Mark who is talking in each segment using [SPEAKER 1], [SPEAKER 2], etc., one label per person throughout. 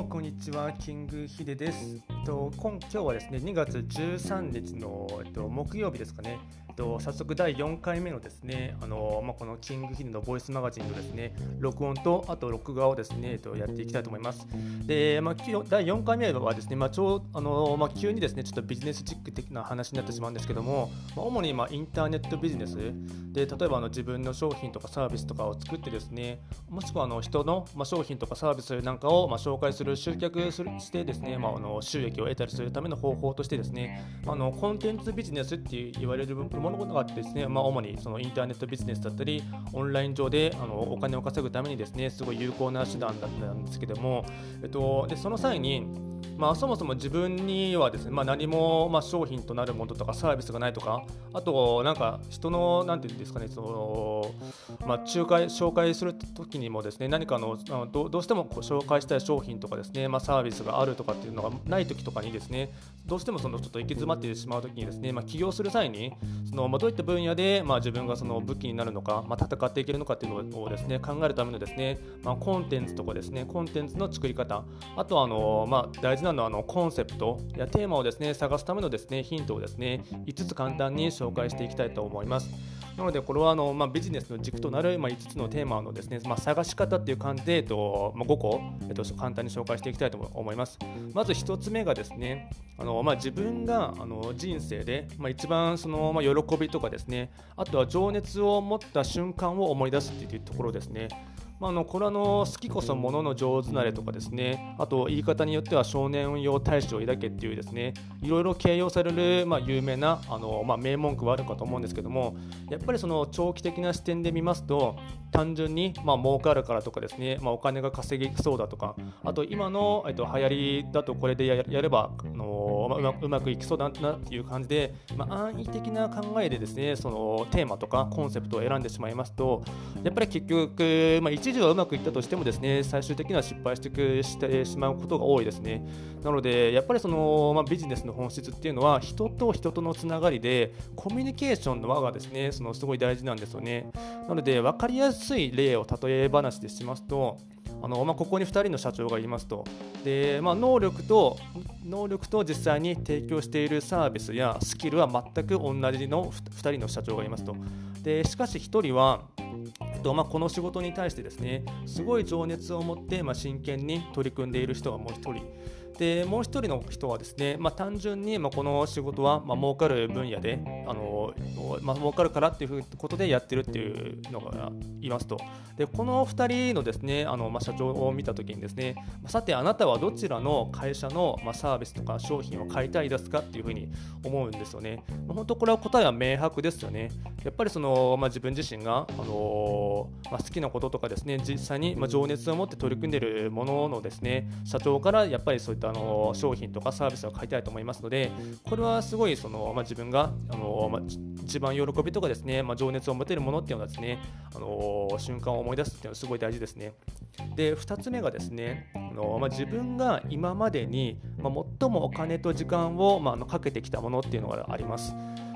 [SPEAKER 1] もこんにちは、キングヒデです。えっと、今今日はですね、2月13日の、えっと、木曜日ですかね、と、早速第4回目のですね、あのまあ、このキングヒデのボイスマガジンのですね、録音と、あと録画をですね、えっと、やっていきたいと思います。で、まあ、第4回目はですね、まあ、ちょあのまあ、急にですね、ちょっとビジネスチック的な話になってしまうんですけども、まあ、主にまあインターネットビジネスで、例えばあの自分の商品とかサービスとかを作ってですね、もしくはあの人の、ま、商品とかサービスなんかをまあ紹介する集客するしてですね、まあ、あの収益を得たりするための方法としてですね、あのコンテンツビジネスって言われるものがあってですね、まあ、主にそのインターネットビジネスだったり、オンライン上であのお金を稼ぐためにですね、すごい有効な手段だったんですけども、えっと、でその際に、まあ、そもそも自分にはですね、まあ、何もまあ商品となるものとかサービスがないとか、あと、なんか人の、なんていうんですかね、そのまあ、仲介紹介するときにもですね、何かのどどうしても紹介したい商品とかですね、まあ、サービスがあるとかっていうのがないときとかにですね、どうしてもそのちょっと行き詰まってしまうときにですね、まあ、起業する際に、そのまあ、どういった分野でまあ自分がその武器になるのか、まあ、戦っていけるのかっていうのをですね考えるためのですね、まあ、コンテンツとかですね、コンテンツの作り方、あとあの、まあ、大事なのあのコンセプトやテーマをですね探すためのですねヒントをですね5つ簡単に紹介していきたいと思います。なので、これはあの、まあ、ビジネスの軸となる、まあ、5つのテーマのですね、まあ、探し方っていう感じで、えっとまあ、5個、えっと、簡単に紹介していきたいと思います。まず1つ目がですね、あのまあ、自分があの人生で、まあ、一番その、まあ、喜びとかですね、あとは情熱を持った瞬間を思い出すっていうところですね。まあ、のこれはの好きこそものの上手なれとかですね。あと言い方によっては少年運用大使を抱けっていうですね。いろいろ形容される、まあ、有名なあの、まあ、名文句はあるかと思うんですけども。やっぱりその長期的な視点で見ますと単純に、まあ、儲かるからとかですね、まあ、お金が稼ぎそうだとか。あと今の、えっと、流行りだとこれでやればあの、うまうまくいきそうだなっていう感じで、まあ、安易的な考えでですねそのテーマとかコンセプトを選んでしまいますとやっぱり結局、まあ、一時はうまくいったとしてもですね最終的には失敗してくしてしまうことが多いですね。なのでやっぱりその、まあ、ビジネスの本質っていうのは人と人とのつながりでコミュニケーションの輪がですねそのすごい大事なんですよね。なので分かりやすい例を例え話でしますとあのまあ、ここに2人の社長がいますと。で、まあ、能力と能力と実際に提供しているサービスやスキルは全く同じの2人の社長がいますと。でしかし1人はとまあ、この仕事に対してですねすごい情熱を持って、まあ、真剣に取り組んでいる人がもう1人。でもう一人の人はですね、まあ、単純にまあこの仕事はまあ儲かる分野であの、まあ、儲かるからっていうことでやってるっていうのがいますと。でこの2人のですねあの、まあ、社長を見たときにですねさてあなたはどちらの会社の、まあ、サービスとか商品を買いたいですかっていうふうに思うんですよね、本当これは答えは明白ですよね。やっぱりその、まあ、自分自身が、あのまあ、好きなこととかですね実際に、ま、情熱を持って取り組んでいるもののですね社長からやっぱりそういったあの商品とかサービスを買いたいと思いますのでこれはすごいその、まあ、自分があの、まあ、一番喜びとかですね、ま、情熱を持てるものっていうのはですねあの瞬間を思い出すっていうのはすごい大事ですね。で2つ目がですねあの、ま、自分が今までに、ま、最もお金と時間を、まあ、かけてきたものっていうのがあります。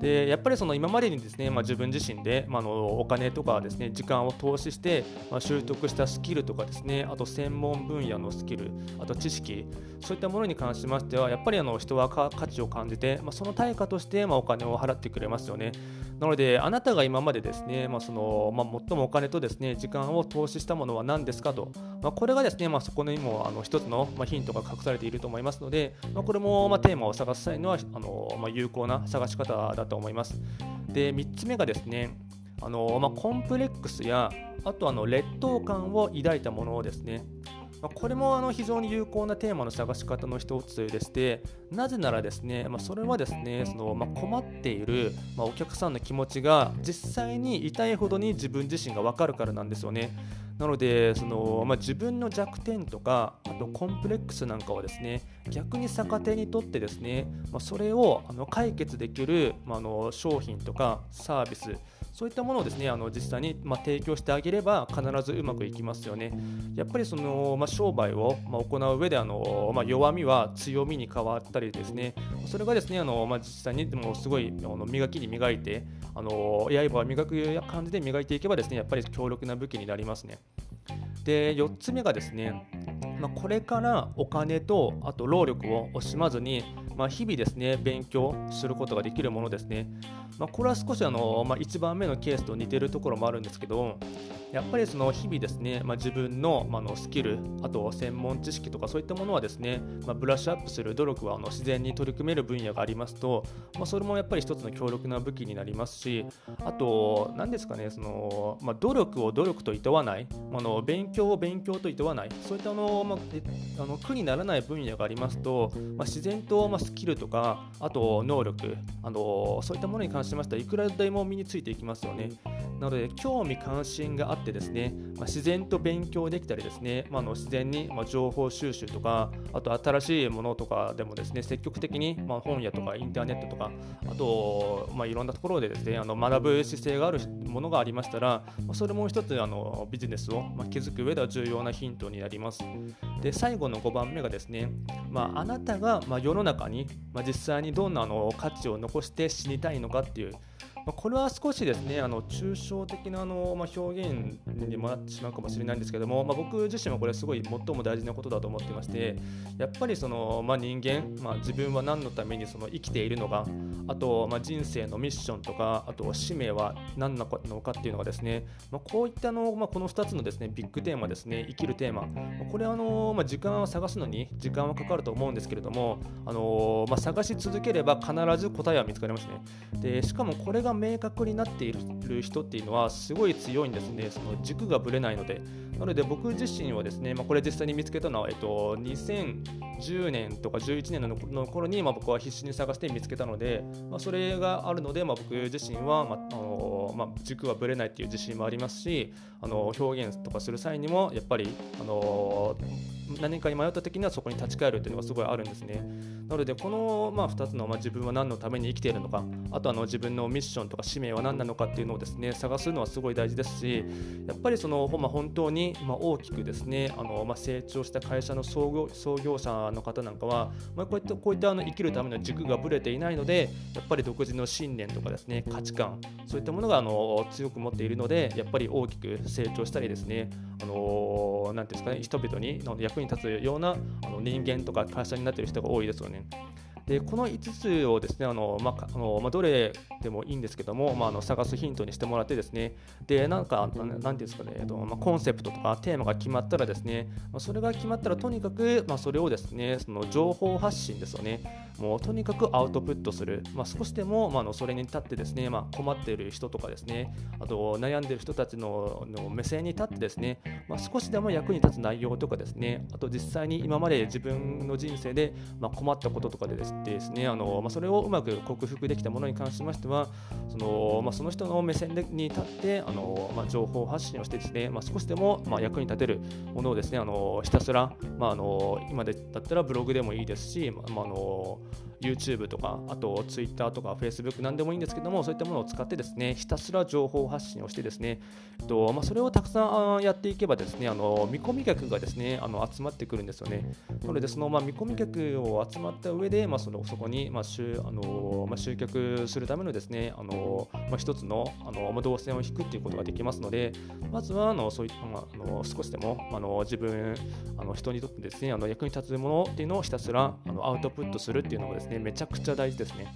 [SPEAKER 1] でやっぱりその今までにですね、まあ、自分自身で、まあ、のお金とかですね時間を投資して、まあ、習得したスキルとかですねあと専門分野のスキルあと知識そういったものに関しましてはやっぱりあの人は価値を感じて、まあ、その対価として、まあ、お金を払ってくれますよね。なのであなたが今までですね、まあそのまあ、最もお金とですね時間を投資したものは何ですかと、まあ、これがですね、まあ、そこにもあの一つの、ヒントが隠されていると思いますので、ま、これも、ま、テーマを探す際のはあの、ま、有効な探し方だと思います。で3つ目がですねあの、ま、コンプレックスやあとあの劣等感を抱いたものをですねまこれもあの非常に有効なテーマの探し方の一つでして、なぜならですね、まあ、それはですね、そのま困っている、まお客さんの気持ちが実際に痛いほどに自分自身が分かるからなんですよね。なのでその、まあ、自分の弱点とかあとコンプレックスなんかはですね逆に逆手にとってですね、まあ、それをあの解決できる、まあ、あの商品とかサービスそういったものをですねあの実際に、ま提供してあげれば必ずうまくいきますよね。やっぱりその、ま商売を、ま行う上であの、ま弱みは強みに変わったりですねそれがですねあの、ま実際にでもすごいあの磨きに磨いてあの刃を磨く感じで磨いていけばですねやっぱり強力な武器になりますね。で4つ目がですねま、これからお金とあと労力を惜しまずに、まあ、日々ですね勉強することができるものですね。まあ、これは少しあの、まあ、1番目のケースと似てるところもあるんですけど、やっぱりその日々ですね、まあ、自分の,、まあのスキル、あと専門知識とかそういったものはですね、まあ、ブラッシュアップする努力はあの自然に取り組める分野がありますと、まあ、それもやっぱり一つの強力な武器になりますし、あと、何ですかね、そのまあ、努力を努力といとわない、あの勉強を勉強といとわない、そういったあの、まあ、あの苦にならない分野がありますと、まあ、自然と、まあ、スキルとか、あと能力、あのそういったものに関しましては、いくらでも身についていきますよね。なので、興味関心があってですね、まあ、自然と勉強できたりですね、まあ、の自然にま情報収集とか、あと新しいものとかでもですね、積極的にま本屋とかインターネットとか、あと、ま、いろんなところでですね、あの学ぶ姿勢があるものがありましたら、それも一つあのビジネスをま築く上では重要なヒントになります。で、最後の5番目がですね、まあ、あなたがま世の中に、ま実際にどんなあの価値を残して死にたいのかっていう、まこれは少しですねあの抽象的なあの、まあ、表現にもなってしまうかもしれないんですけども、まあ、僕自身はこれすごい最も大事なことだと思っていましてやっぱりその、まあ、人間、まあ、自分は何のためにその生きているのかあと、まあ、人生のミッションとかあと使命は何なのかっていうのがですね、まあ、こういったの、まあ、この2つのですねビッグテーマですね生きるテーマこれはあの、まあ、時間を探すのに時間はかかると思うんですけれどもあの、まあ、探し続ければ必ず答えは見つかりますね。でしかもこれが明確になっている人っていうのはすごい強いんですね、その軸がぶれないので。なので僕自身はですね、まあ、これ実際に見つけたのは、えっと、2010年とか11年の頃に、まあ、僕は必死に探して見つけたので、まあ、それがあるので、まあ、僕自身は、まああのまあ、軸はぶれないっていう自信もありますし、あの表現とかする際にもやっぱり、あの何かに迷った時にはそこに立ち返るっていうのがすごいあるんですね。なのでこの、まあ、2つの、まあ、自分は何のために生きているのかあとあの自分のミッションとか使命は何なのかっていうのをですね探すのはすごい大事ですしやっぱりその、まあ、本当に、まあ、大きくですねあの、まあ、成長した会社の創業創業者の方なんかは、まあ、こういったこういったあの生きるための軸がぶれていないのでやっぱり独自の信念とかですね価値観そういったものがあの強く持っているのでやっぱり大きく成長したりですねあのなていうんですかね人々に役に立つようなあの人間とか会社になっている人が多いですよね。でこの5つをですねあの、まあのまあ、どれでもいいんですけども、まあ、あの探すヒントにしてもらってですね。でなんかなんていうんですかね、えっとまあ、コンセプトとかテーマが決まったらですね、まあ、それが決まったらとにかく、まあ、それをですねその情報発信ですよね。もうとにかくアウトプットする、まあ、少しでも、まあ、のそれに立ってですね、まあ、困っている人とかですね。あと悩んでいる人たちのの目線に立ってですね、まあ、少しでも役に立つ内容とかですね。あと実際に今まで自分の人生で、まあ、困ったこととかでですねあのまあ、それをうまく克服できたものに関しましてはその,、まあ、その人の目線でに立ってあの、まあ、情報発信をしてですね、まあ、少しでも、まあ、役に立てるものをですねあのひたすら、まあ、あの今でだったらブログでもいいですし、まあ、あの YouTube とか、あと Twitter とか Facebook なんでもいいんですけども、そういったものを使ってですね、ひたすら情報発信をしてですね、えっとまあ、それをたくさんやっていけばですね、あの見込み客がですね、あの集まってくるんですよね。なので、その、まあ、見込み客を集まった上で、まあ、そのそこに、まあ集あのまあ、集客するためのですね、あのまあ、一つのあの、動線を引くっていうことができますので、まずはあのそういった、まあ、あの少しでもあの自分、あの人にとってですね、あの役に立つものっていうのをひたすらあのアウトプットするっていうのがですね、ねめちゃくちゃ大事ですね。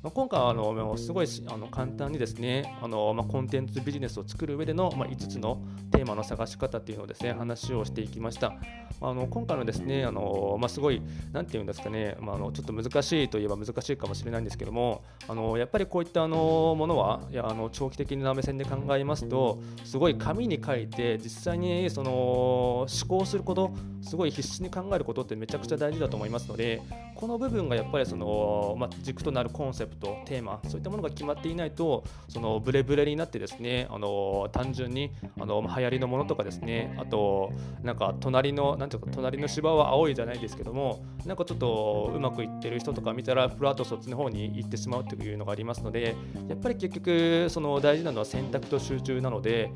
[SPEAKER 1] まあ、今回はあのすごいあの簡単にですねあの、まあ、コンテンツビジネスを作る上での、まあ、5つのテーマの探し方っていうのをですね話をしていきました。あの今回のですねあの、まあ、すごいなんていうんですかね、まあ、あのちょっと難しいといえば難しいかもしれないんですけどもあのやっぱりこういったあのものはいやあの長期的な目線で考えますとすごい紙に書いて実際にその思考することすごい必死に考えることってめちゃくちゃ大事だと思いますのでこの部分がやっぱりその、まあ、軸となるコンセプトテーマそういったものが決まっていないとそのブレブレになってですねあの単純にあの流行りのものとかですねあとなんか隣のなんていうか隣の芝は青いじゃないですけどもなんかちょっとうまくいってる人とか見たらふらっとそっちの方に行ってしまうというのがありますのでやっぱり結局その大事なのは選択と集中なので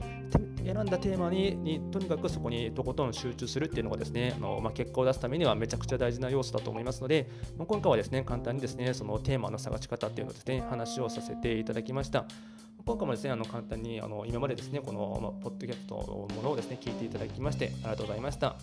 [SPEAKER 1] 選んだテーマににとにかくそこにとことん集中するっていうのがですねあの、まあ、結果を出すためにはめちゃくちゃ大事な要素だと思いますので、まあ、今回はですね簡単にですねそのテーマの探し方ったっていうのですね話をさせていただきました。今回もですねあの簡単にあの今までですねこの、ま、ポッドキャストのものをですね聞いていただきましてありがとうございました。